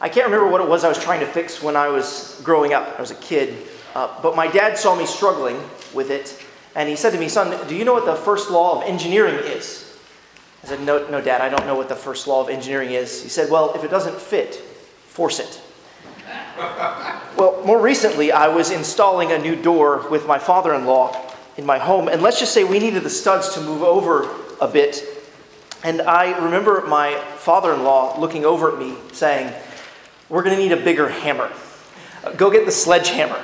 I can't remember what it was I was trying to fix when I was growing up. I was a kid. Uh, but my dad saw me struggling with it, and he said to me, Son, do you know what the first law of engineering is? I said, No, no, Dad, I don't know what the first law of engineering is. He said, Well, if it doesn't fit, force it. well, more recently, I was installing a new door with my father in law in my home, and let's just say we needed the studs to move over a bit. And I remember my father in law looking over at me saying, We're going to need a bigger hammer. Go get the sledgehammer.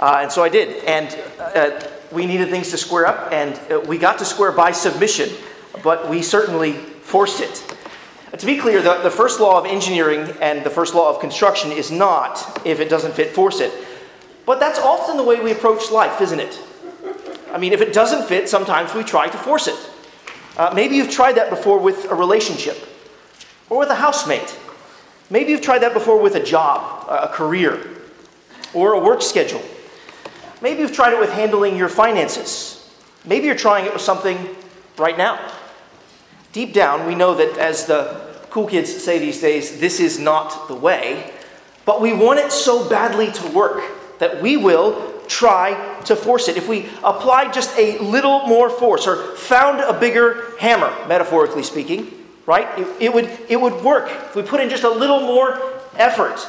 Uh, and so I did. And uh, we needed things to square up, and uh, we got to square by submission, but we certainly forced it. Uh, to be clear, the, the first law of engineering and the first law of construction is not if it doesn't fit, force it. But that's often the way we approach life, isn't it? I mean, if it doesn't fit, sometimes we try to force it. Uh, maybe you've tried that before with a relationship or with a housemate. Maybe you've tried that before with a job, a career, or a work schedule. Maybe you've tried it with handling your finances. Maybe you're trying it with something right now. Deep down, we know that, as the cool kids say these days, this is not the way, but we want it so badly to work that we will try to force it. If we applied just a little more force or found a bigger hammer, metaphorically speaking, right, it, it, would, it would work. If we put in just a little more effort,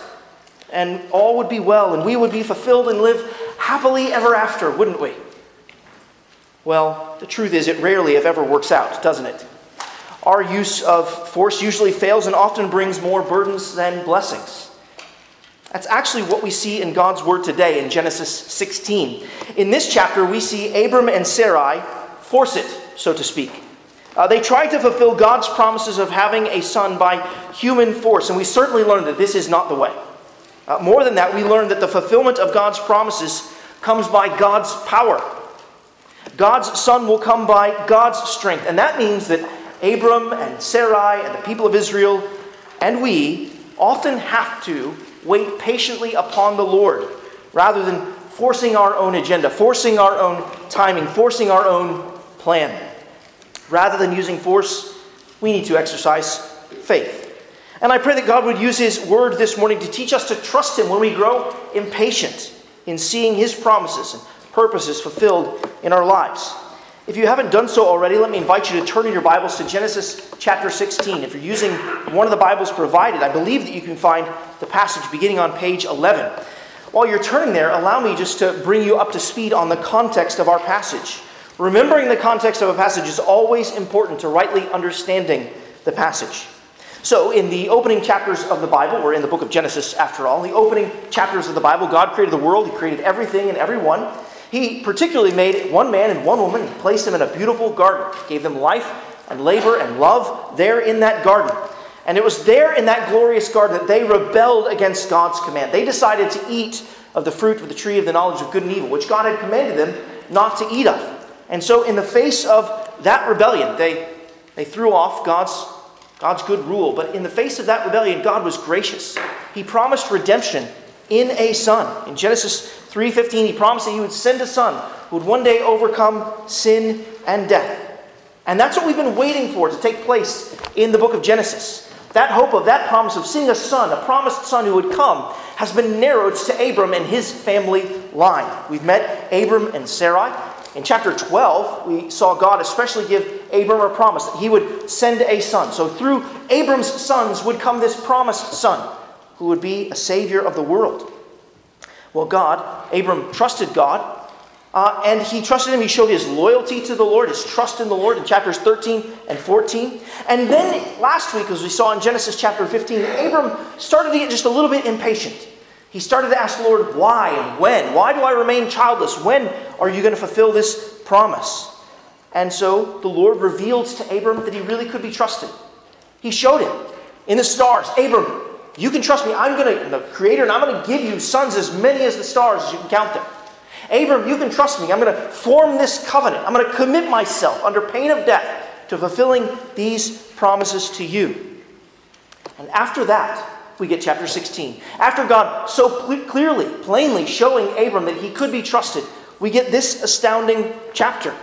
and all would be well, and we would be fulfilled and live happily ever after, wouldn't we? Well, the truth is, it rarely, if ever, works out, doesn't it? Our use of force usually fails and often brings more burdens than blessings. That's actually what we see in God's word today in Genesis 16. In this chapter, we see Abram and Sarai force it, so to speak. Uh, they tried to fulfill God's promises of having a son by human force, and we certainly learned that this is not the way. Uh, more than that, we learned that the fulfillment of God's promises comes by God's power. God's son will come by God's strength. And that means that Abram and Sarai and the people of Israel and we often have to wait patiently upon the Lord rather than forcing our own agenda, forcing our own timing, forcing our own plan. Rather than using force, we need to exercise faith. And I pray that God would use His word this morning to teach us to trust Him when we grow impatient in seeing His promises and purposes fulfilled in our lives. If you haven't done so already, let me invite you to turn in your Bibles to Genesis chapter 16. If you're using one of the Bibles provided, I believe that you can find the passage beginning on page 11. While you're turning there, allow me just to bring you up to speed on the context of our passage. Remembering the context of a passage is always important to rightly understanding the passage. So, in the opening chapters of the Bible, we're in the book of Genesis after all, the opening chapters of the Bible, God created the world, He created everything and everyone. He particularly made one man and one woman and placed them in a beautiful garden, gave them life and labor and love there in that garden. And it was there in that glorious garden that they rebelled against God's command. They decided to eat of the fruit of the tree of the knowledge of good and evil, which God had commanded them not to eat of. And so, in the face of that rebellion, they, they threw off God's God's good rule. But in the face of that rebellion, God was gracious. He promised redemption in a son. In Genesis 3:15, he promised that he would send a son who would one day overcome sin and death. And that's what we've been waiting for to take place in the book of Genesis. That hope of that promise of seeing a son, a promised son who would come, has been narrowed to Abram and his family line. We've met Abram and Sarai. In chapter 12, we saw God especially give Abram a promise that he would send a son. So through Abram's sons would come this promised son who would be a savior of the world. Well, God, Abram trusted God, uh, and he trusted him. He showed his loyalty to the Lord, his trust in the Lord in chapters 13 and 14. And then last week, as we saw in Genesis chapter 15, Abram started to get just a little bit impatient. He started to ask the Lord, why and when? Why do I remain childless? When are you going to fulfill this promise? And so the Lord revealed to Abram that he really could be trusted. He showed him in the stars, Abram, you can trust me. I'm going to, the creator, and I'm going to give you sons as many as the stars as you can count them. Abram, you can trust me. I'm going to form this covenant. I'm going to commit myself under pain of death to fulfilling these promises to you. And after that, we get chapter 16. After God so clearly, plainly showing Abram that he could be trusted, we get this astounding chapter,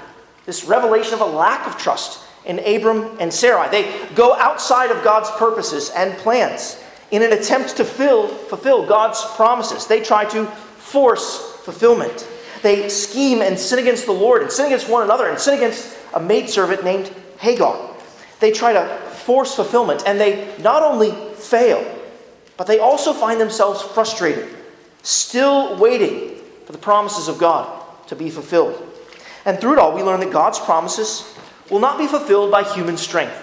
this revelation of a lack of trust in Abram and Sarai. They go outside of God's purposes and plans in an attempt to fill, fulfill God's promises. They try to force fulfillment. They scheme and sin against the Lord and sin against one another and sin against a maidservant named Hagar. They try to force fulfillment and they not only fail, but they also find themselves frustrated, still waiting for the promises of God to be fulfilled. And through it all, we learn that God's promises will not be fulfilled by human strength.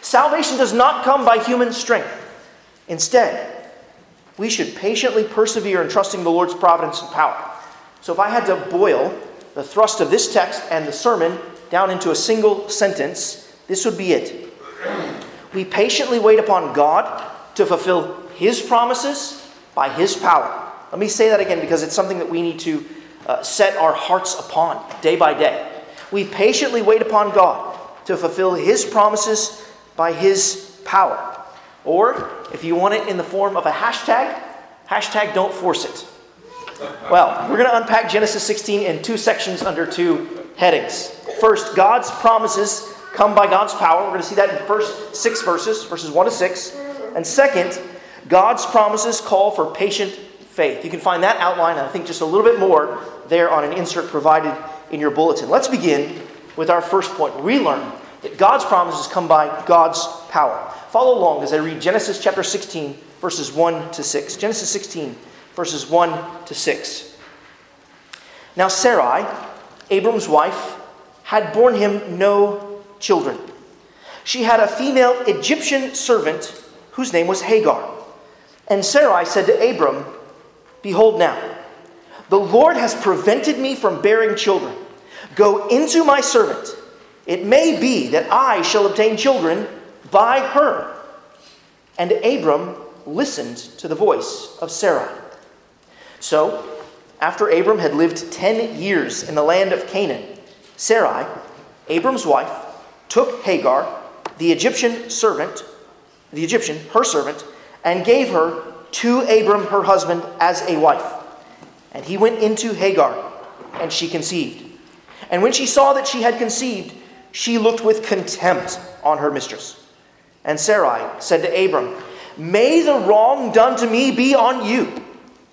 Salvation does not come by human strength. Instead, we should patiently persevere in trusting the Lord's providence and power. So, if I had to boil the thrust of this text and the sermon down into a single sentence, this would be it. We patiently wait upon God to fulfill His promises by His power. Let me say that again because it's something that we need to uh, set our hearts upon day by day. We patiently wait upon God to fulfill His promises by His power. Or, if you want it in the form of a hashtag, hashtag don't force it. Well, we're going to unpack Genesis 16 in two sections under two headings. First, God's promises come by God's power. We're going to see that in the first six verses, verses 1 to 6. And second, God's promises call for patient faith. You can find that outline, and I think just a little bit more, there on an insert provided in your bulletin. Let's begin with our first point. We learn that God's promises come by God's power. Follow along as I read Genesis chapter 16, verses 1 to 6. Genesis 16, verses 1 to 6. Now, Sarai, Abram's wife, had borne him no children. She had a female Egyptian servant whose name was Hagar. And Sarai said to Abram, Behold now, the Lord has prevented me from bearing children. Go into my servant. It may be that I shall obtain children by her. And Abram listened to the voice of Sarai. So, after Abram had lived ten years in the land of Canaan, Sarai, Abram's wife, took Hagar, the Egyptian servant, the Egyptian, her servant, and gave her to Abram, her husband, as a wife. And he went into Hagar, and she conceived. And when she saw that she had conceived, she looked with contempt on her mistress. And Sarai said to Abram, May the wrong done to me be on you.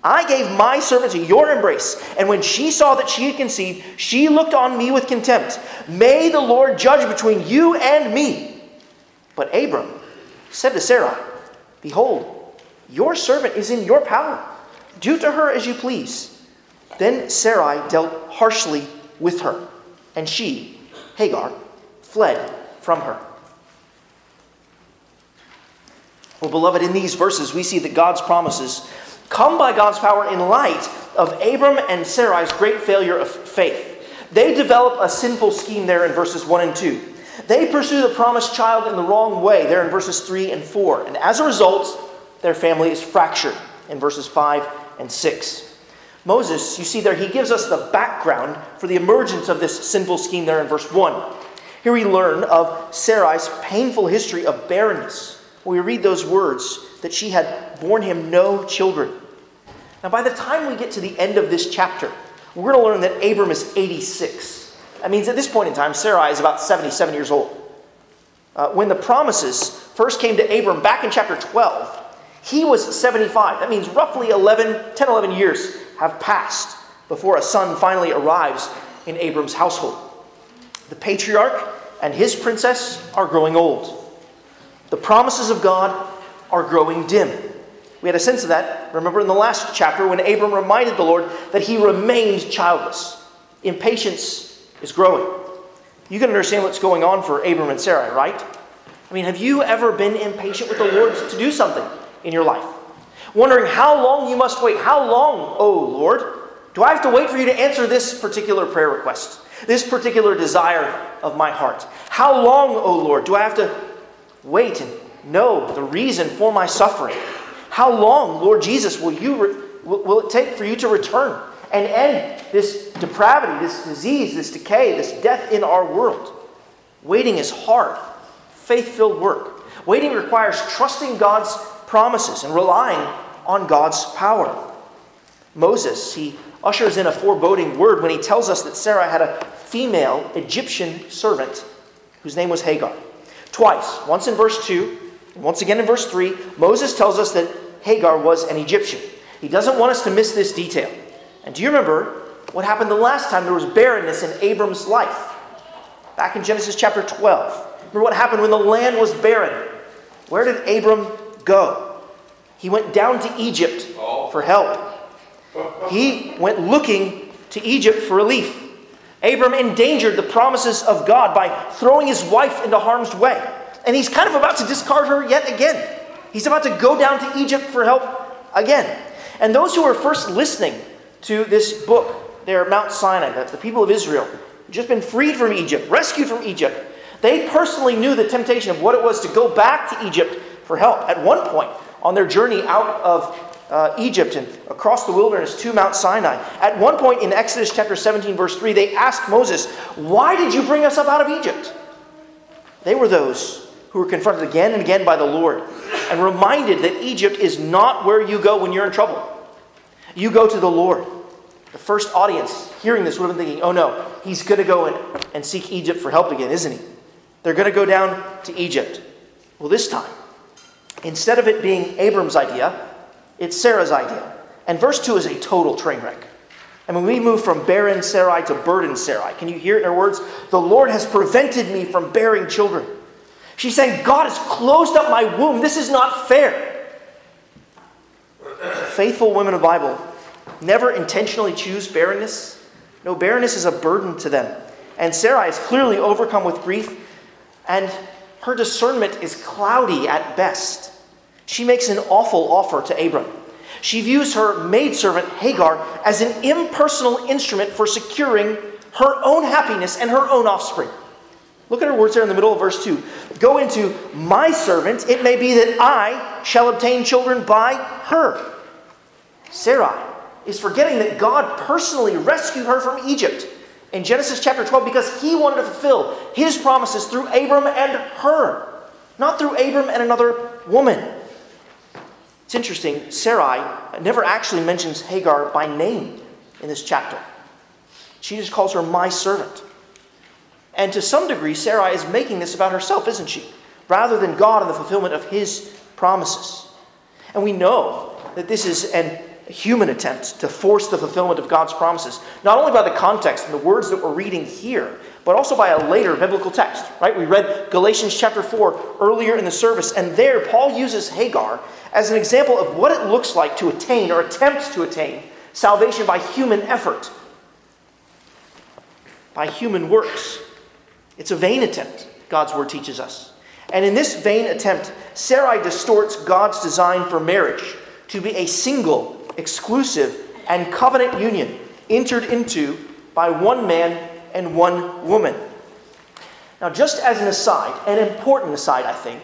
I gave my servant to your embrace, and when she saw that she had conceived, she looked on me with contempt. May the Lord judge between you and me. But Abram said to Sarai, Behold, your servant is in your power. Do to her as you please. Then Sarai dealt harshly with her, and she, Hagar, fled from her. Well, beloved, in these verses, we see that God's promises come by God's power in light of Abram and Sarai's great failure of faith. They develop a sinful scheme there in verses 1 and 2. They pursue the promised child in the wrong way there in verses 3 and 4. And as a result, their family is fractured in verses 5 and 6. Moses, you see there, he gives us the background for the emergence of this sinful scheme there in verse 1. Here we learn of Sarai's painful history of barrenness. We read those words that she had borne him no children. Now, by the time we get to the end of this chapter, we're going to learn that Abram is 86. That means at this point in time, Sarai is about 77 years old. Uh, when the promises first came to Abram back in chapter 12, he was 75. That means roughly 11, 10, 11 years have passed before a son finally arrives in Abram's household. The patriarch and his princess are growing old. The promises of God are growing dim. We had a sense of that, remember, in the last chapter when Abram reminded the Lord that he remained childless. Impatience is growing. You can understand what's going on for Abram and Sarah, right? I mean, have you ever been impatient with the Lord to do something in your life? Wondering how long you must wait. How long, oh Lord? Do I have to wait for you to answer this particular prayer request? This particular desire of my heart? How long, oh Lord, do I have to wait and know the reason for my suffering? How long, Lord Jesus, will, you re- will it take for you to return and end this depravity, this disease, this decay, this death in our world? Waiting is hard, faith filled work. Waiting requires trusting God's promises and relying on God's power. Moses, he ushers in a foreboding word when he tells us that Sarah had a female Egyptian servant whose name was Hagar. Twice, once in verse 2 and Once again in verse 3, Moses tells us that Hagar was an Egyptian. He doesn't want us to miss this detail. And do you remember what happened the last time there was barrenness in Abram's life? Back in Genesis chapter 12. Remember what happened when the land was barren? Where did Abram go? He went down to Egypt for help. He went looking to Egypt for relief. Abram endangered the promises of God by throwing his wife into harm's way. And he's kind of about to discard her yet again. He's about to go down to Egypt for help again. And those who were first listening to this book there Mount Sinai, the, the people of Israel, just been freed from Egypt, rescued from Egypt, they personally knew the temptation of what it was to go back to Egypt for help. At one point, on their journey out of uh, Egypt and across the wilderness to Mount Sinai, at one point in Exodus chapter 17, verse 3, they asked Moses, Why did you bring us up out of Egypt? They were those who were confronted again and again by the Lord and reminded that Egypt is not where you go when you're in trouble. You go to the Lord. The first audience hearing this would have been thinking, oh no, he's going to go and, and seek Egypt for help again, isn't he? They're going to go down to Egypt. Well, this time, instead of it being Abram's idea, it's Sarah's idea. And verse 2 is a total train wreck. And when we move from barren Sarai to burden Sarai, can you hear it in her words? The Lord has prevented me from bearing children. She's saying, God has closed up my womb. This is not fair. Faithful women of Bible never intentionally choose barrenness. No, barrenness is a burden to them. And Sarai is clearly overcome with grief and her discernment is cloudy at best. She makes an awful offer to Abram. She views her maidservant Hagar as an impersonal instrument for securing her own happiness and her own offspring. Look at her words there in the middle of verse 2. Go into my servant, it may be that I shall obtain children by her. Sarai is forgetting that God personally rescued her from Egypt in Genesis chapter 12 because he wanted to fulfill his promises through Abram and her, not through Abram and another woman. It's interesting, Sarai never actually mentions Hagar by name in this chapter. She just calls her my servant. And to some degree, Sarai is making this about herself, isn't she? Rather than God and the fulfillment of his promises. And we know that this is an human attempt to force the fulfillment of God's promises, not only by the context and the words that we're reading here, but also by a later biblical text, right? We read Galatians chapter 4 earlier in the service, and there Paul uses Hagar as an example of what it looks like to attain or attempt to attain salvation by human effort, by human works. It's a vain attempt, God's word teaches us. And in this vain attempt, Sarai distorts God's design for marriage to be a single exclusive, and covenant union entered into by one man and one woman. Now, just as an aside, an important aside, I think,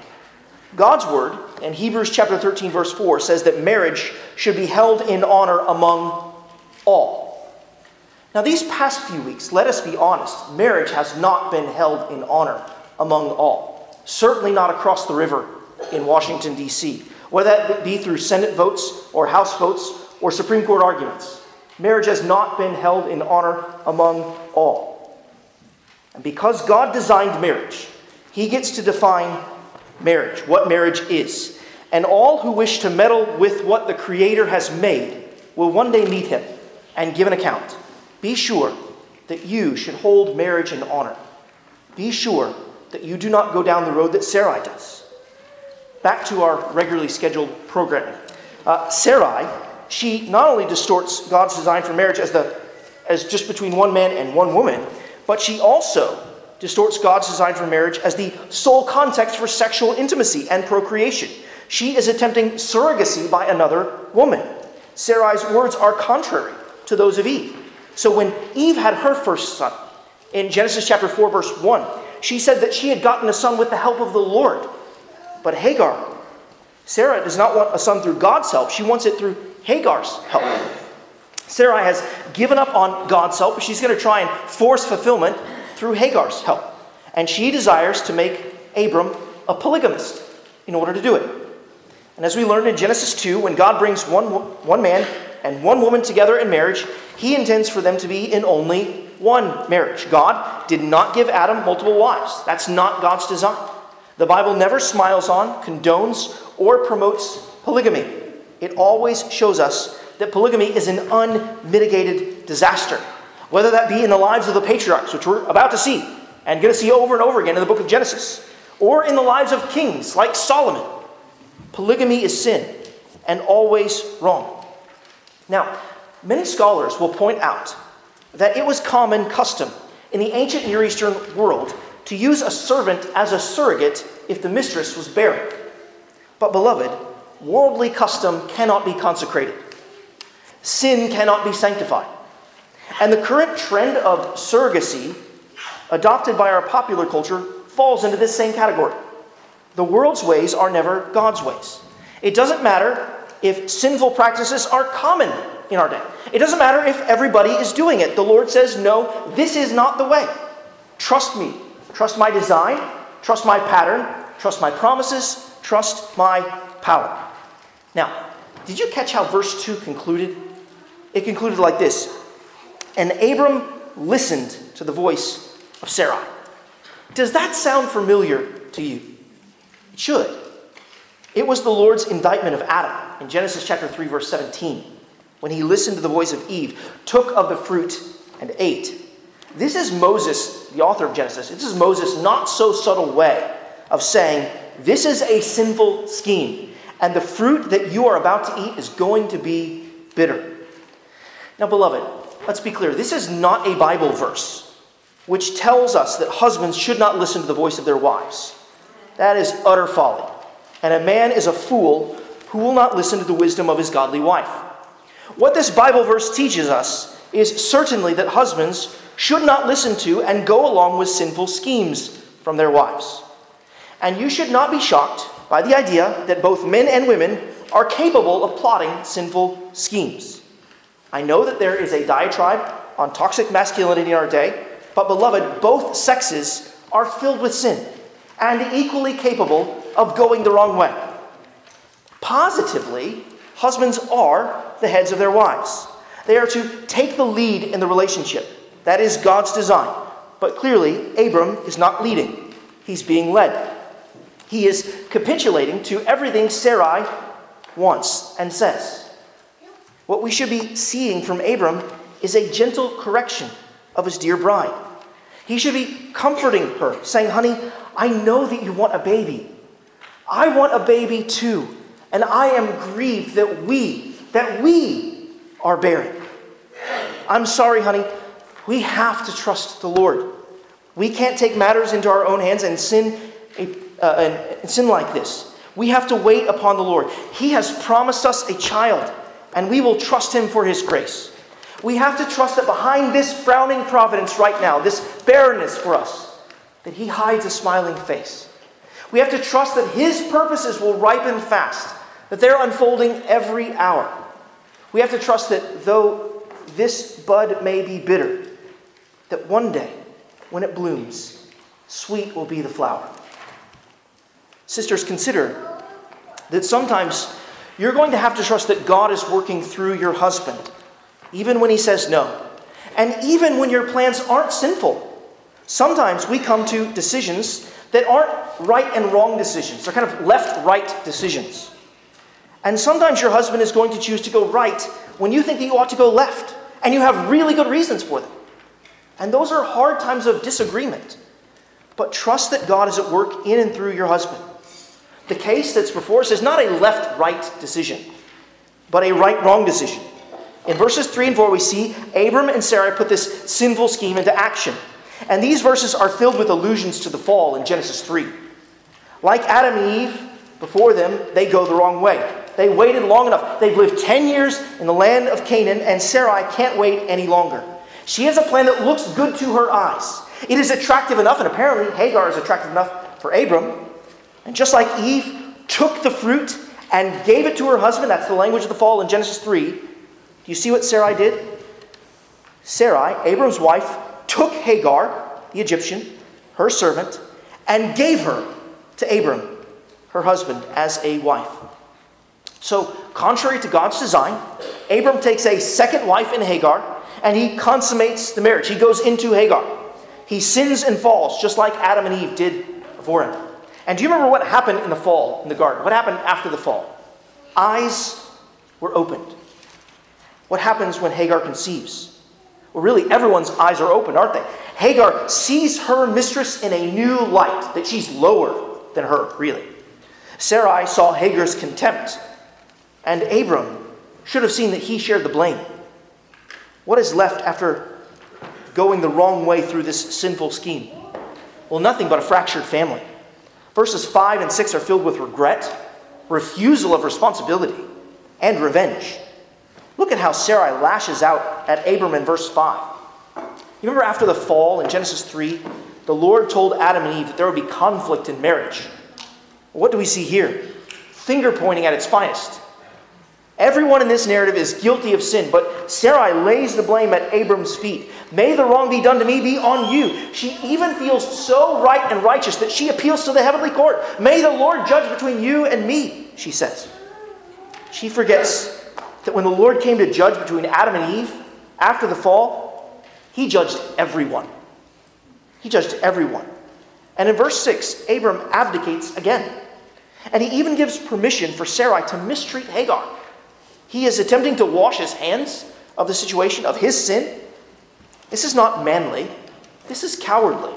God's word in Hebrews chapter 13, verse 4 says that marriage should be held in honor among all. Now, these past few weeks, let us be honest, marriage has not been held in honor among all. Certainly not across the river in Washington, D.C., whether that be through Senate votes or House votes or Supreme Court arguments. Marriage has not been held in honor among all. And because God designed marriage, He gets to define marriage, what marriage is. And all who wish to meddle with what the Creator has made will one day meet Him and give an account. Be sure that you should hold marriage in honor. Be sure that you do not go down the road that Sarai does. Back to our regularly scheduled programming. Uh, Sarai she not only distorts God's design for marriage as, the, as just between one man and one woman, but she also distorts God's design for marriage as the sole context for sexual intimacy and procreation. She is attempting surrogacy by another woman. Sarai's words are contrary to those of Eve. So when Eve had her first son, in Genesis chapter 4, verse 1, she said that she had gotten a son with the help of the Lord. But Hagar, Sarah does not want a son through God's help, she wants it through Hagar's help. Sarai has given up on God's help, she's going to try and force fulfillment through Hagar's help. And she desires to make Abram a polygamist in order to do it. And as we learned in Genesis 2, when God brings one, one man and one woman together in marriage, he intends for them to be in only one marriage. God did not give Adam multiple wives. That's not God's design. The Bible never smiles on, condones, or promotes polygamy. It always shows us that polygamy is an unmitigated disaster, whether that be in the lives of the patriarchs, which we're about to see and going to see over and over again in the book of Genesis, or in the lives of kings like Solomon. Polygamy is sin and always wrong. Now, many scholars will point out that it was common custom in the ancient Near Eastern world to use a servant as a surrogate if the mistress was barren. But, beloved, worldly custom cannot be consecrated, sin cannot be sanctified. And the current trend of surrogacy, adopted by our popular culture, falls into this same category. The world's ways are never God's ways. It doesn't matter if sinful practices are common in our day. It doesn't matter if everybody is doing it. The Lord says, no, this is not the way. Trust me. Trust my design. Trust my pattern. Trust my promises. Trust my power. Now, did you catch how verse 2 concluded? It concluded like this And Abram listened to the voice of Sarai. Does that sound familiar to you? It should. It was the Lord's indictment of Adam in Genesis chapter 3, verse 17 when he listened to the voice of Eve, took of the fruit and ate. This is Moses, the author of Genesis. This is Moses' not so subtle way of saying, This is a sinful scheme, and the fruit that you are about to eat is going to be bitter. Now, beloved, let's be clear. This is not a Bible verse which tells us that husbands should not listen to the voice of their wives. That is utter folly. And a man is a fool who will not listen to the wisdom of his godly wife. What this Bible verse teaches us is certainly that husbands should not listen to and go along with sinful schemes from their wives. And you should not be shocked by the idea that both men and women are capable of plotting sinful schemes. I know that there is a diatribe on toxic masculinity in our day, but beloved, both sexes are filled with sin and equally capable of going the wrong way. Positively, husbands are the heads of their wives. They are to take the lead in the relationship. That is God's design. But clearly, Abram is not leading, he's being led. He is capitulating to everything Sarai wants and says. What we should be seeing from Abram is a gentle correction of his dear bride. He should be comforting her, saying, Honey, I know that you want a baby. I want a baby too. And I am grieved that we, that we are barren. I'm sorry, honey. We have to trust the Lord. We can't take matters into our own hands and sin, uh, and sin like this. We have to wait upon the Lord. He has promised us a child, and we will trust Him for His grace. We have to trust that behind this frowning providence right now, this barrenness for us, that He hides a smiling face. We have to trust that His purposes will ripen fast, that they're unfolding every hour. We have to trust that though this bud may be bitter, that one day, when it blooms, sweet will be the flower. Sisters, consider that sometimes you're going to have to trust that God is working through your husband, even when he says no. And even when your plans aren't sinful. Sometimes we come to decisions that aren't right and wrong decisions. They're kind of left right decisions. And sometimes your husband is going to choose to go right when you think that you ought to go left, and you have really good reasons for them. And those are hard times of disagreement. But trust that God is at work in and through your husband. The case that's before us is not a left right decision, but a right wrong decision. In verses 3 and 4, we see Abram and Sarah put this sinful scheme into action. And these verses are filled with allusions to the fall in Genesis 3. Like Adam and Eve before them, they go the wrong way. They waited long enough. They've lived 10 years in the land of Canaan, and Sarai can't wait any longer. She has a plan that looks good to her eyes. It is attractive enough, and apparently Hagar is attractive enough for Abram. And just like Eve took the fruit and gave it to her husband, that's the language of the fall in Genesis 3. Do you see what Sarai did? Sarai, Abram's wife, took Hagar, the Egyptian, her servant, and gave her to Abram, her husband, as a wife. So, contrary to God's design, Abram takes a second wife in Hagar and he consummates the marriage. He goes into Hagar. He sins and falls, just like Adam and Eve did before him. And do you remember what happened in the fall in the garden? What happened after the fall? Eyes were opened. What happens when Hagar conceives? Well, really, everyone's eyes are open, aren't they? Hagar sees her mistress in a new light, that she's lower than her, really. Sarai saw Hagar's contempt, and Abram should have seen that he shared the blame. What is left after going the wrong way through this sinful scheme? Well, nothing but a fractured family. Verses 5 and 6 are filled with regret, refusal of responsibility, and revenge. Look at how Sarai lashes out at Abram in verse 5. You remember after the fall in Genesis 3, the Lord told Adam and Eve that there would be conflict in marriage. What do we see here? Finger pointing at its finest. Everyone in this narrative is guilty of sin, but Sarai lays the blame at Abram's feet. May the wrong be done to me be on you. She even feels so right and righteous that she appeals to the heavenly court. May the Lord judge between you and me, she says. She forgets that when the Lord came to judge between Adam and Eve after the fall, he judged everyone. He judged everyone. And in verse 6, Abram abdicates again. And he even gives permission for Sarai to mistreat Hagar. He is attempting to wash his hands of the situation, of his sin. This is not manly, this is cowardly.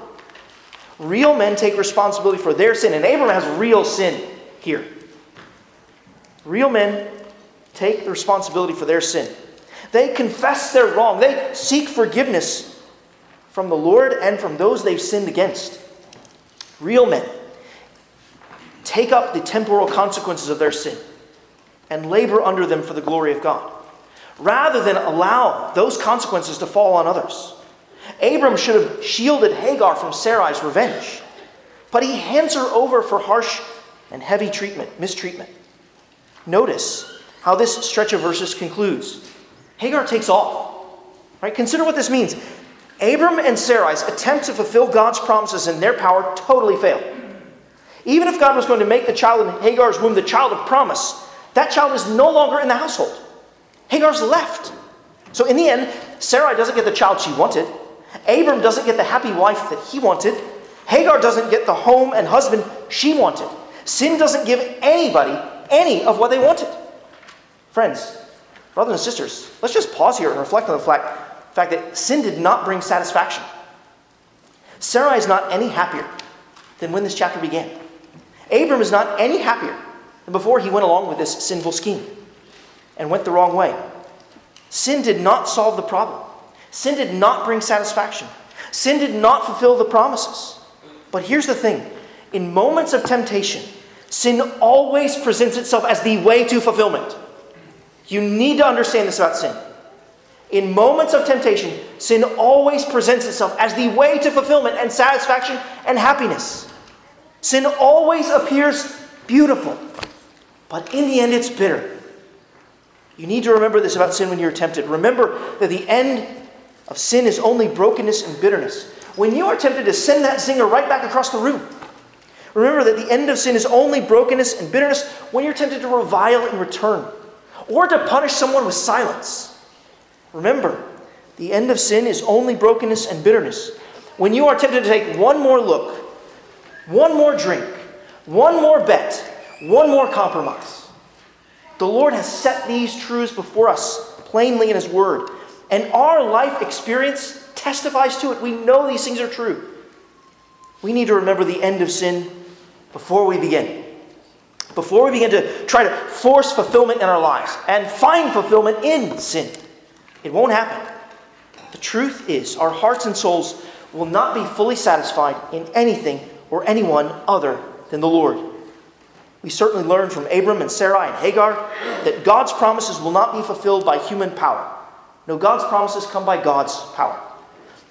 Real men take responsibility for their sin, and Abram has real sin here. Real men take the responsibility for their sin. They confess their wrong, they seek forgiveness from the Lord and from those they've sinned against. Real men take up the temporal consequences of their sin and labor under them for the glory of God, rather than allow those consequences to fall on others. Abram should have shielded Hagar from Sarai's revenge, but he hands her over for harsh and heavy treatment, mistreatment. Notice how this stretch of verses concludes. Hagar takes off. Right? Consider what this means. Abram and Sarai's attempt to fulfill God's promises in their power totally failed. Even if God was going to make the child in Hagar's womb the child of promise, that child is no longer in the household. Hagar's left. So in the end, Sarai doesn't get the child she wanted. Abram doesn't get the happy wife that he wanted. Hagar doesn't get the home and husband she wanted. Sin doesn't give anybody any of what they wanted. Friends, brothers and sisters, let's just pause here and reflect on the fact, fact that sin did not bring satisfaction. Sarai is not any happier than when this chapter began. Abram is not any happier before he went along with this sinful scheme and went the wrong way. Sin did not solve the problem. Sin did not bring satisfaction. Sin did not fulfill the promises. But here's the thing in moments of temptation, sin always presents itself as the way to fulfillment. You need to understand this about sin. In moments of temptation, sin always presents itself as the way to fulfillment and satisfaction and happiness. Sin always appears beautiful. But in the end, it's bitter. You need to remember this about sin when you're tempted. Remember that the end of sin is only brokenness and bitterness. When you are tempted to send that zinger right back across the room, remember that the end of sin is only brokenness and bitterness when you're tempted to revile in return or to punish someone with silence. Remember, the end of sin is only brokenness and bitterness when you are tempted to take one more look, one more drink, one more bet one more compromise. The Lord has set these truths before us plainly in His Word, and our life experience testifies to it. We know these things are true. We need to remember the end of sin before we begin. Before we begin to try to force fulfillment in our lives and find fulfillment in sin, it won't happen. The truth is, our hearts and souls will not be fully satisfied in anything or anyone other than the Lord. We certainly learn from Abram and Sarai and Hagar that God's promises will not be fulfilled by human power. No, God's promises come by God's power.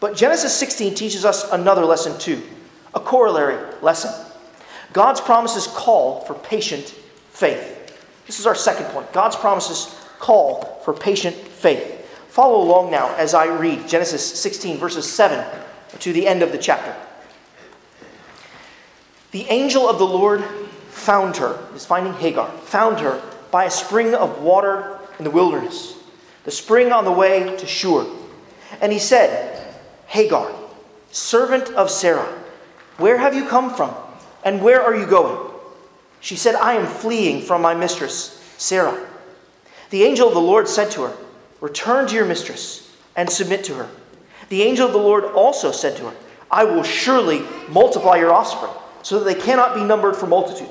But Genesis 16 teaches us another lesson too, a corollary lesson. God's promises call for patient faith. This is our second point. God's promises call for patient faith. Follow along now as I read Genesis 16, verses 7 to the end of the chapter. The angel of the Lord found her, is finding Hagar, found her by a spring of water in the wilderness, the spring on the way to Shur. And he said, Hagar, servant of Sarah, where have you come from? And where are you going? She said, I am fleeing from my mistress, Sarah. The angel of the Lord said to her, Return to your mistress and submit to her. The angel of the Lord also said to her, I will surely multiply your offspring, so that they cannot be numbered for multitude.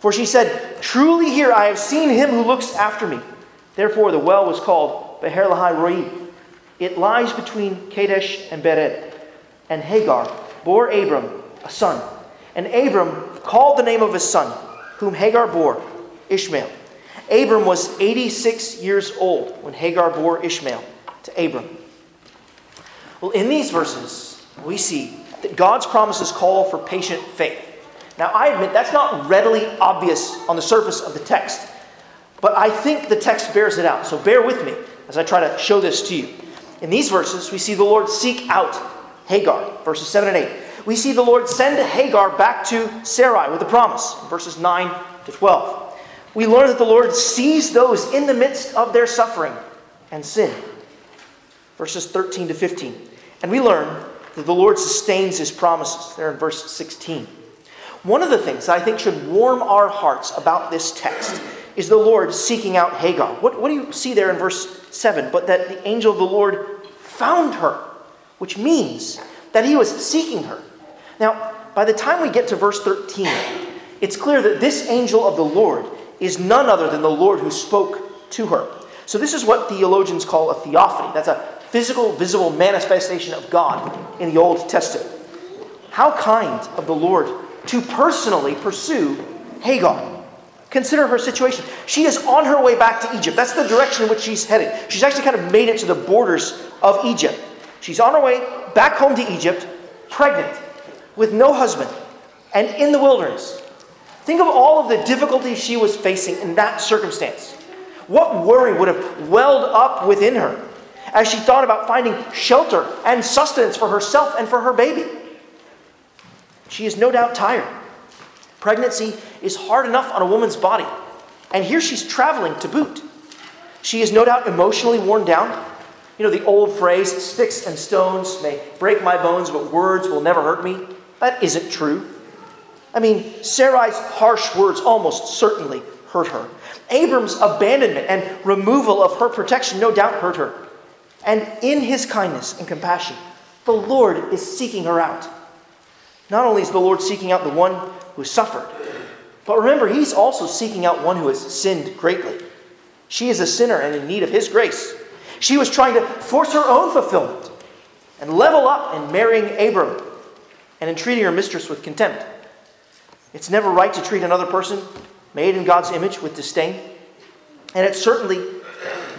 For she said, Truly here I have seen him who looks after me. Therefore the well was called Beer Lahai Roi. It lies between Kadesh and Bered. And Hagar bore Abram a son. And Abram called the name of his son, whom Hagar bore, Ishmael. Abram was 86 years old when Hagar bore Ishmael to Abram. Well, in these verses, we see that God's promises call for patient faith. Now, I admit that's not readily obvious on the surface of the text, but I think the text bears it out. So bear with me as I try to show this to you. In these verses, we see the Lord seek out Hagar, verses 7 and 8 we see the Lord send Hagar back to Sarai with a promise, verses 9 to 12. We learn that the Lord sees those in the midst of their suffering and sin, verses 13 to 15. And we learn that the Lord sustains his promises, there in verse 16. One of the things I think should warm our hearts about this text is the Lord seeking out Hagar. What, what do you see there in verse 7? But that the angel of the Lord found her, which means that he was seeking her. Now, by the time we get to verse 13, it's clear that this angel of the Lord is none other than the Lord who spoke to her. So, this is what theologians call a theophany. That's a physical, visible manifestation of God in the Old Testament. How kind of the Lord to personally pursue Hagar. Consider her situation. She is on her way back to Egypt. That's the direction in which she's headed. She's actually kind of made it to the borders of Egypt. She's on her way back home to Egypt, pregnant with no husband and in the wilderness. Think of all of the difficulties she was facing in that circumstance. What worry would have welled up within her as she thought about finding shelter and sustenance for herself and for her baby? She is no doubt tired. Pregnancy is hard enough on a woman's body, and here she's traveling to boot. She is no doubt emotionally worn down. You know the old phrase, sticks and stones may break my bones, but words will never hurt me. That isn't true. I mean, Sarai's harsh words almost certainly hurt her. Abram's abandonment and removal of her protection no doubt hurt her. And in his kindness and compassion, the Lord is seeking her out. Not only is the Lord seeking out the one who suffered, but remember, he's also seeking out one who has sinned greatly. She is a sinner and in need of his grace. She was trying to force her own fulfillment and level up in marrying Abram and in treating her mistress with contempt. It's never right to treat another person made in God's image with disdain. And it's certainly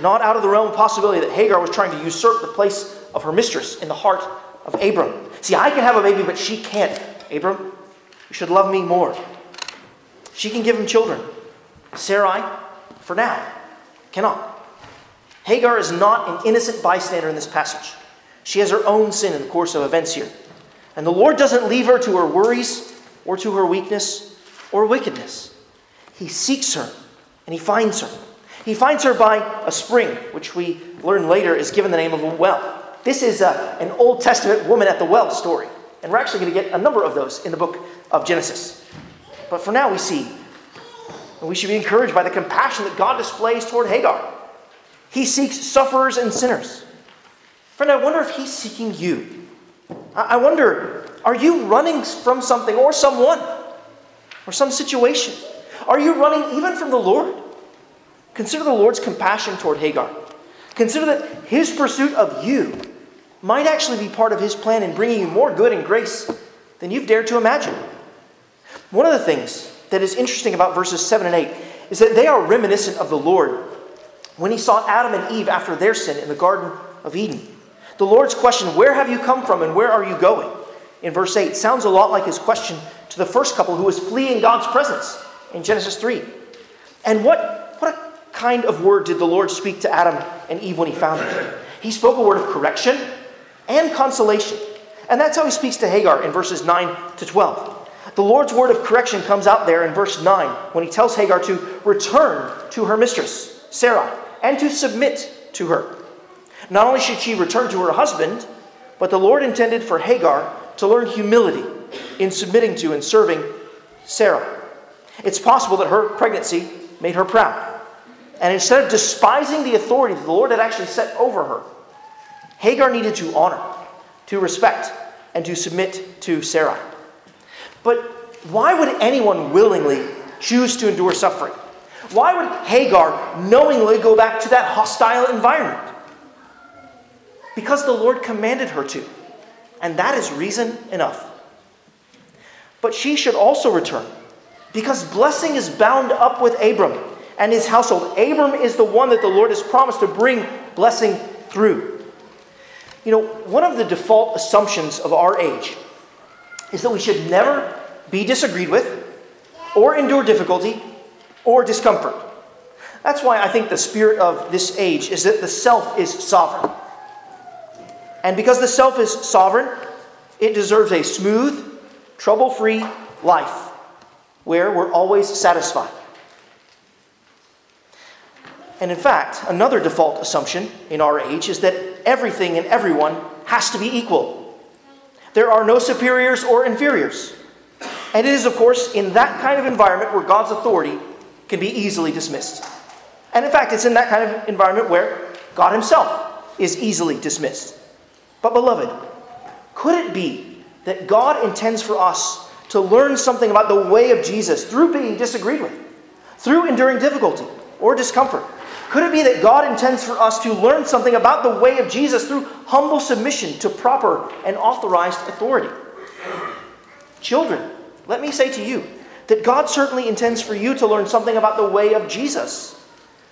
not out of the realm of possibility that Hagar was trying to usurp the place of her mistress in the heart of Abram. See, I can have a baby, but she can't. Abram, you should love me more. She can give him children. Sarai, for now, cannot. Hagar is not an innocent bystander in this passage. She has her own sin in the course of events here. And the Lord doesn't leave her to her worries or to her weakness or wickedness. He seeks her and he finds her. He finds her by a spring, which we learn later is given the name of a well. This is a, an Old Testament woman at the well story. And we're actually going to get a number of those in the book of Genesis. But for now, we see, and we should be encouraged by the compassion that God displays toward Hagar. He seeks sufferers and sinners. Friend, I wonder if he's seeking you. I wonder are you running from something or someone or some situation? Are you running even from the Lord? Consider the Lord's compassion toward Hagar. Consider that his pursuit of you might actually be part of his plan in bringing you more good and grace than you've dared to imagine. One of the things that is interesting about verses 7 and 8 is that they are reminiscent of the Lord when he saw Adam and Eve after their sin in the Garden of Eden. The Lord's question, Where have you come from and where are you going? in verse 8 sounds a lot like his question to the first couple who was fleeing God's presence in Genesis 3. And what, what a kind of word did the Lord speak to Adam and Eve when he found them? He spoke a word of correction and consolation. And that's how he speaks to Hagar in verses 9 to 12. The Lord's word of correction comes out there in verse 9 when he tells Hagar to return to her mistress, Sarah, and to submit to her. Not only should she return to her husband, but the Lord intended for Hagar to learn humility in submitting to and serving Sarah. It's possible that her pregnancy made her proud. And instead of despising the authority that the Lord had actually set over her, Hagar needed to honor, to respect, and to submit to Sarah. But why would anyone willingly choose to endure suffering? Why would Hagar knowingly go back to that hostile environment? Because the Lord commanded her to. And that is reason enough. But she should also return because blessing is bound up with Abram and his household. Abram is the one that the Lord has promised to bring blessing through. You know, one of the default assumptions of our age is that we should never be disagreed with, or endure difficulty, or discomfort. That's why I think the spirit of this age is that the self is sovereign. And because the self is sovereign, it deserves a smooth, trouble free life where we're always satisfied. And in fact, another default assumption in our age is that everything and everyone has to be equal. There are no superiors or inferiors. And it is, of course, in that kind of environment where God's authority can be easily dismissed. And in fact, it's in that kind of environment where God Himself is easily dismissed. But, beloved, could it be that God intends for us to learn something about the way of Jesus through being disagreed with, through enduring difficulty or discomfort? Could it be that God intends for us to learn something about the way of Jesus through humble submission to proper and authorized authority? Children, let me say to you that God certainly intends for you to learn something about the way of Jesus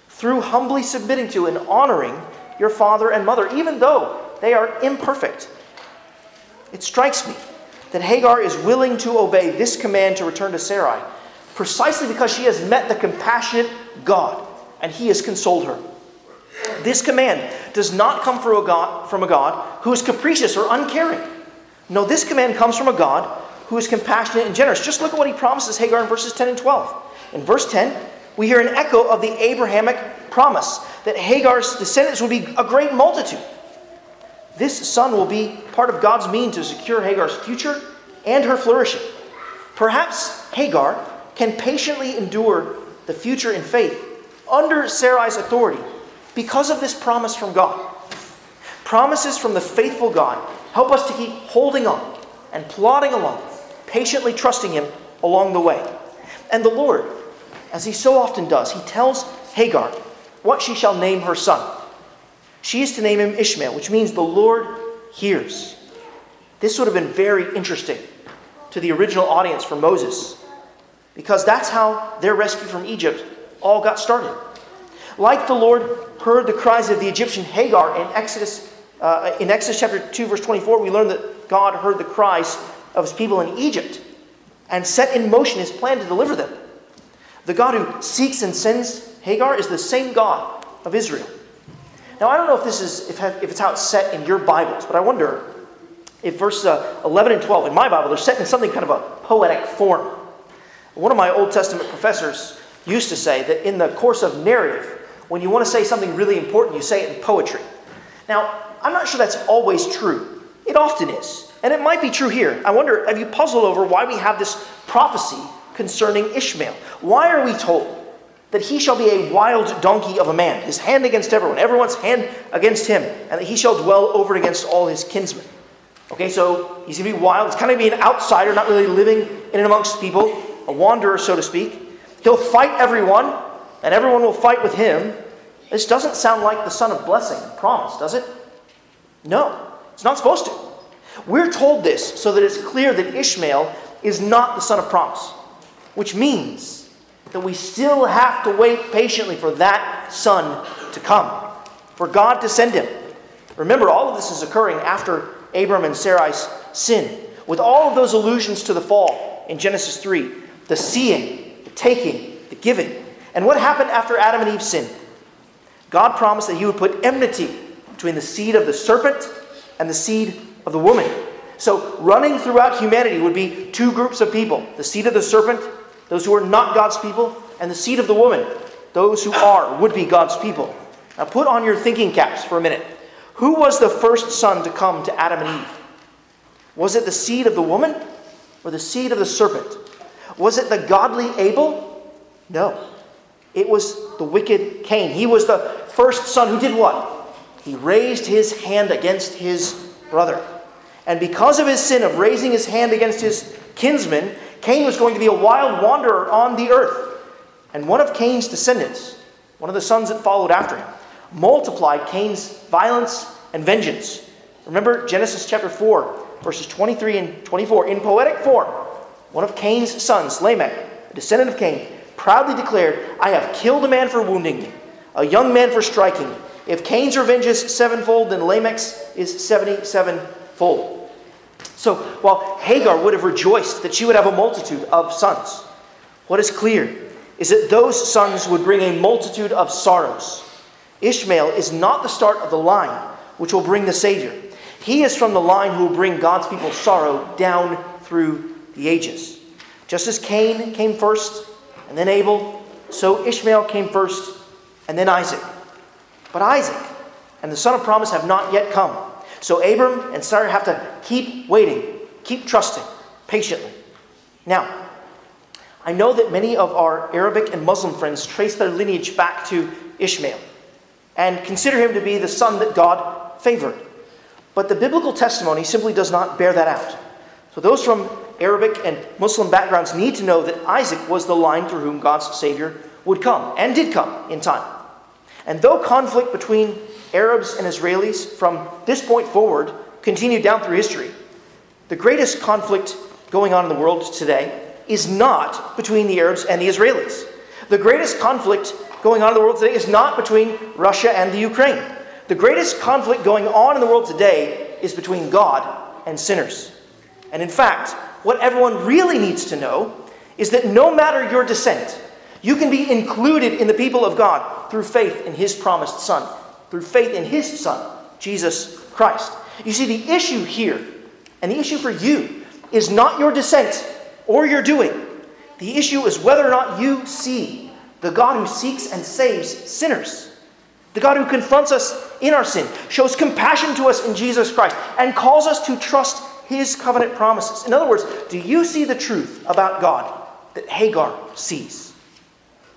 through humbly submitting to and honoring your father and mother, even though they are imperfect. It strikes me that Hagar is willing to obey this command to return to Sarai precisely because she has met the compassionate God and he has consoled her. This command does not come from a God, from a God who is capricious or uncaring. No, this command comes from a God who is compassionate and generous. Just look at what he promises Hagar in verses 10 and 12. In verse 10, we hear an echo of the Abrahamic promise that Hagar's descendants will be a great multitude. This son will be part of God's mean to secure Hagar's future and her flourishing. Perhaps Hagar can patiently endure the future in faith under Sarai's authority because of this promise from God. Promises from the faithful God help us to keep holding on and plodding along, patiently trusting Him along the way. And the Lord, as He so often does, He tells Hagar what she shall name her son. She is to name him Ishmael, which means the Lord hears. This would have been very interesting to the original audience for Moses, because that's how their rescue from Egypt all got started. Like the Lord heard the cries of the Egyptian Hagar in Exodus, uh, in Exodus chapter 2, verse 24, we learn that God heard the cries of his people in Egypt and set in motion his plan to deliver them. The God who seeks and sends Hagar is the same God of Israel. Now, I don't know if this is if, if it's how it's set in your Bibles, but I wonder if verse uh, 11 and 12 in my Bible, they're set in something kind of a poetic form. One of my Old Testament professors used to say that in the course of narrative, when you want to say something really important, you say it in poetry. Now, I'm not sure that's always true. It often is. And it might be true here. I wonder, have you puzzled over why we have this prophecy concerning Ishmael? Why are we told that he shall be a wild donkey of a man, his hand against everyone, everyone's hand against him, and that he shall dwell over against all his kinsmen. Okay, so he's going to be wild. He's kind of be an outsider, not really living in and amongst people, a wanderer, so to speak. He'll fight everyone, and everyone will fight with him. This doesn't sound like the son of blessing promise, does it? No, it's not supposed to. We're told this so that it's clear that Ishmael is not the son of promise, which means that we still have to wait patiently for that son to come, for God to send him. Remember, all of this is occurring after Abram and Sarai's sin. With all of those allusions to the fall in Genesis 3, the seeing, the taking, the giving. And what happened after Adam and Eve sinned? God promised that He would put enmity between the seed of the serpent and the seed of the woman. So, running throughout humanity would be two groups of people the seed of the serpent, those who are not God's people, and the seed of the woman, those who are, would be God's people. Now, put on your thinking caps for a minute. Who was the first son to come to Adam and Eve? Was it the seed of the woman or the seed of the serpent? Was it the godly Abel? No. It was the wicked Cain. He was the first son who did what? He raised his hand against his brother. And because of his sin of raising his hand against his kinsman, Cain was going to be a wild wanderer on the earth. And one of Cain's descendants, one of the sons that followed after him, multiplied Cain's violence and vengeance. Remember Genesis chapter 4, verses 23 and 24. In poetic form, one of Cain's sons, Lamech, a descendant of Cain, proudly declared, I have killed a man for wounding me, a young man for striking me. If Cain's revenge is sevenfold, then Lamech's is 77 fold. So while Hagar would have rejoiced that she would have a multitude of sons, what is clear is that those sons would bring a multitude of sorrows. Ishmael is not the start of the line which will bring the Savior. He is from the line who will bring God's people sorrow down through the ages. Just as Cain came first and then Abel, so Ishmael came first and then Isaac. But Isaac and the son of promise have not yet come. So Abram and Sarah have to keep waiting, keep trusting, patiently. Now, I know that many of our Arabic and Muslim friends trace their lineage back to Ishmael and consider him to be the son that God favored. But the biblical testimony simply does not bear that out. So those from Arabic and Muslim backgrounds need to know that Isaac was the line through whom God's Savior would come, and did come in time. And though conflict between Arabs and Israelis from this point forward continued down through history, the greatest conflict going on in the world today is not between the Arabs and the Israelis. The greatest conflict going on in the world today is not between Russia and the Ukraine. The greatest conflict going on in the world today is between God and sinners. And in fact, what everyone really needs to know is that no matter your descent, you can be included in the people of God through faith in His promised Son, through faith in His Son, Jesus Christ. You see, the issue here, and the issue for you, is not your descent or your doing. The issue is whether or not you see the God who seeks and saves sinners, the God who confronts us in our sin, shows compassion to us in Jesus Christ, and calls us to trust his covenant promises. In other words, do you see the truth about God that Hagar sees?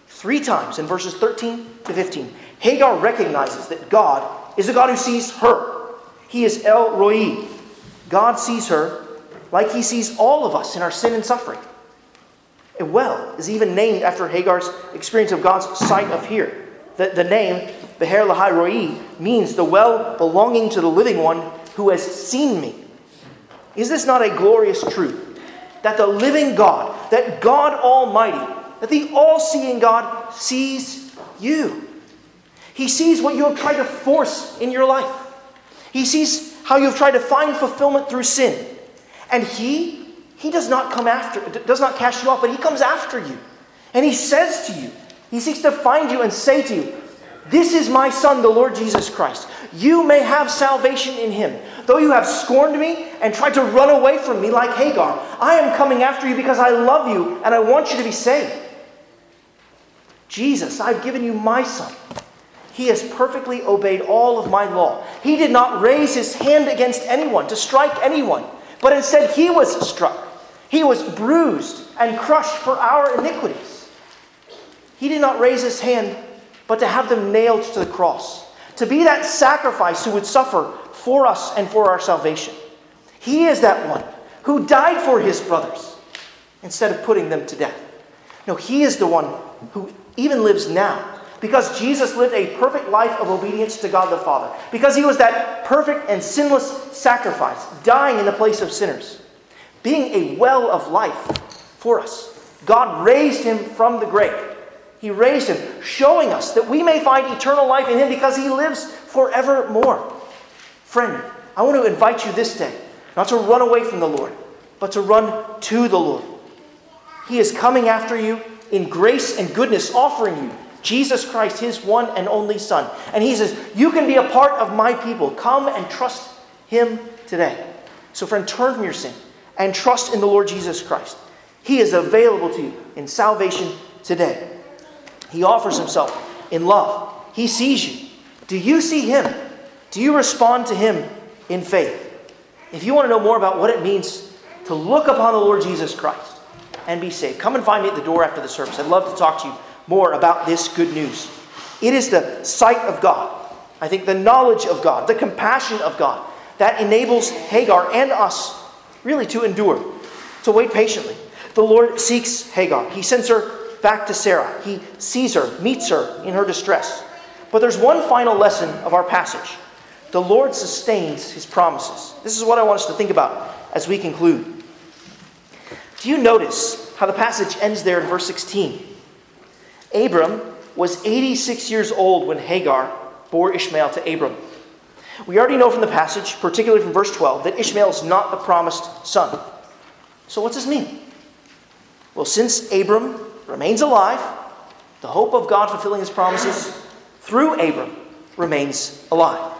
Three times in verses 13 to 15, Hagar recognizes that God is the God who sees her. He is El Roi. God sees her like he sees all of us in our sin and suffering. A well is even named after Hagar's experience of God's sight of here. The, the name, Beer Lahai Roi, means the well belonging to the living one who has seen me. Is this not a glorious truth? That the living God, that God Almighty, that the all seeing God sees you. He sees what you have tried to force in your life. He sees how you have tried to find fulfillment through sin. And He, He does not come after, does not cast you off, but He comes after you. And He says to you, He seeks to find you and say to you, This is my Son, the Lord Jesus Christ. You may have salvation in Him. Though you have scorned me and tried to run away from me like Hagar, I am coming after you because I love you and I want you to be saved. Jesus, I've given you my Son. He has perfectly obeyed all of my law. He did not raise his hand against anyone to strike anyone, but instead he was struck. He was bruised and crushed for our iniquities. He did not raise his hand, but to have them nailed to the cross, to be that sacrifice who would suffer for us and for our salvation. He is that one who died for his brothers instead of putting them to death. No, he is the one who even lives now because Jesus lived a perfect life of obedience to God the Father, because he was that perfect and sinless sacrifice, dying in the place of sinners, being a well of life for us. God raised him from the grave. He raised him, showing us that we may find eternal life in him because he lives forevermore. Friend, I want to invite you this day not to run away from the Lord, but to run to the Lord. He is coming after you in grace and goodness, offering you Jesus Christ, his one and only Son. And he says, You can be a part of my people. Come and trust him today. So, friend, turn from your sin and trust in the Lord Jesus Christ. He is available to you in salvation today. He offers himself in love. He sees you. Do you see him? Do you respond to him in faith? If you want to know more about what it means to look upon the Lord Jesus Christ and be saved, come and find me at the door after the service. I'd love to talk to you more about this good news. It is the sight of God, I think the knowledge of God, the compassion of God that enables Hagar and us really to endure, to wait patiently. The Lord seeks Hagar. He sends her back to Sarah. He sees her, meets her in her distress. But there's one final lesson of our passage. The Lord sustains his promises. This is what I want us to think about as we conclude. Do you notice how the passage ends there in verse 16? Abram was 86 years old when Hagar bore Ishmael to Abram. We already know from the passage, particularly from verse 12, that Ishmael is not the promised son. So, what's this mean? Well, since Abram remains alive, the hope of God fulfilling his promises through Abram remains alive.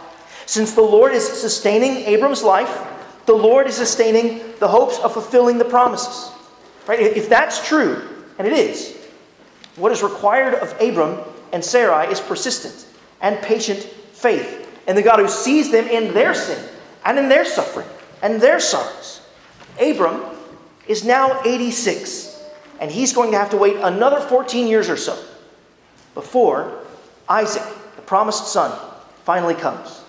Since the Lord is sustaining Abram's life, the Lord is sustaining the hopes of fulfilling the promises. Right? If that's true, and it is, what is required of Abram and Sarai is persistent and patient faith in the God who sees them in their sin and in their suffering and their sorrows. Abram is now 86, and he's going to have to wait another 14 years or so before Isaac, the promised son, finally comes.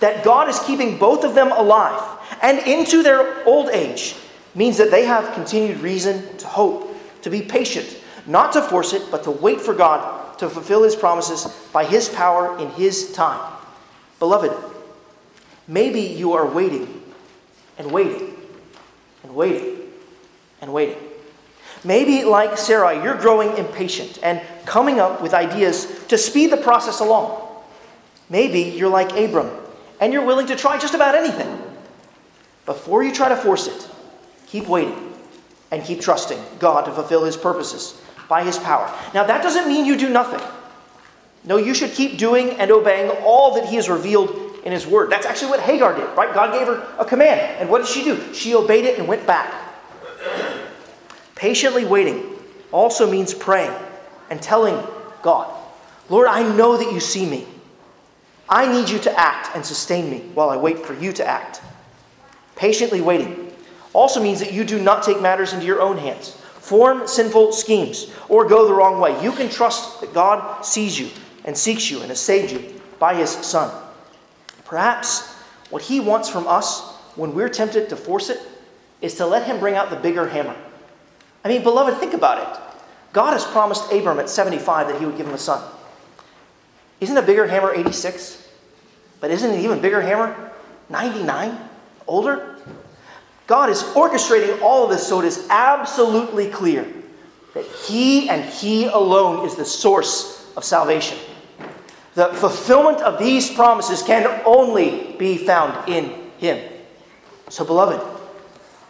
That God is keeping both of them alive and into their old age means that they have continued reason to hope, to be patient, not to force it, but to wait for God to fulfill his promises by his power in his time. Beloved, maybe you are waiting and waiting and waiting and waiting. Maybe, like Sarah, you're growing impatient and coming up with ideas to speed the process along. Maybe you're like Abram and you're willing to try just about anything. Before you try to force it, keep waiting and keep trusting God to fulfill his purposes by his power. Now, that doesn't mean you do nothing. No, you should keep doing and obeying all that he has revealed in his word. That's actually what Hagar did, right? God gave her a command. And what did she do? She obeyed it and went back. Patiently waiting also means praying and telling God, Lord, I know that you see me. I need you to act and sustain me while I wait for you to act. Patiently waiting also means that you do not take matters into your own hands form sinful schemes, or go the wrong way. You can trust that God sees you and seeks you and has saved you by his Son. Perhaps what he wants from us when we're tempted to force it is to let him bring out the bigger hammer. I mean, beloved, think about it. God has promised Abram at 75 that he would give him a son. Isn't a bigger hammer 86? But isn't an even bigger hammer 99? Older? God is orchestrating all of this so it is absolutely clear that He and He alone is the source of salvation. The fulfillment of these promises can only be found in Him. So, beloved,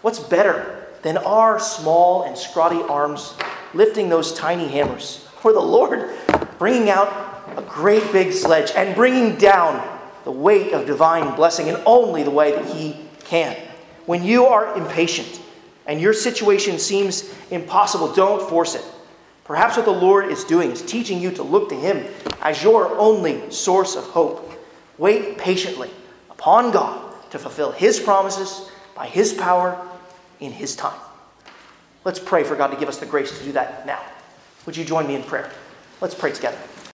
what's better than our small and scrawny arms lifting those tiny hammers, or the Lord bringing out a great big sledge and bringing down the weight of divine blessing in only the way that He can? When you are impatient and your situation seems impossible, don't force it. Perhaps what the Lord is doing is teaching you to look to Him as your only source of hope. Wait patiently upon God to fulfill His promises by His power in His time. Let's pray for God to give us the grace to do that now. Would you join me in prayer? Let's pray together.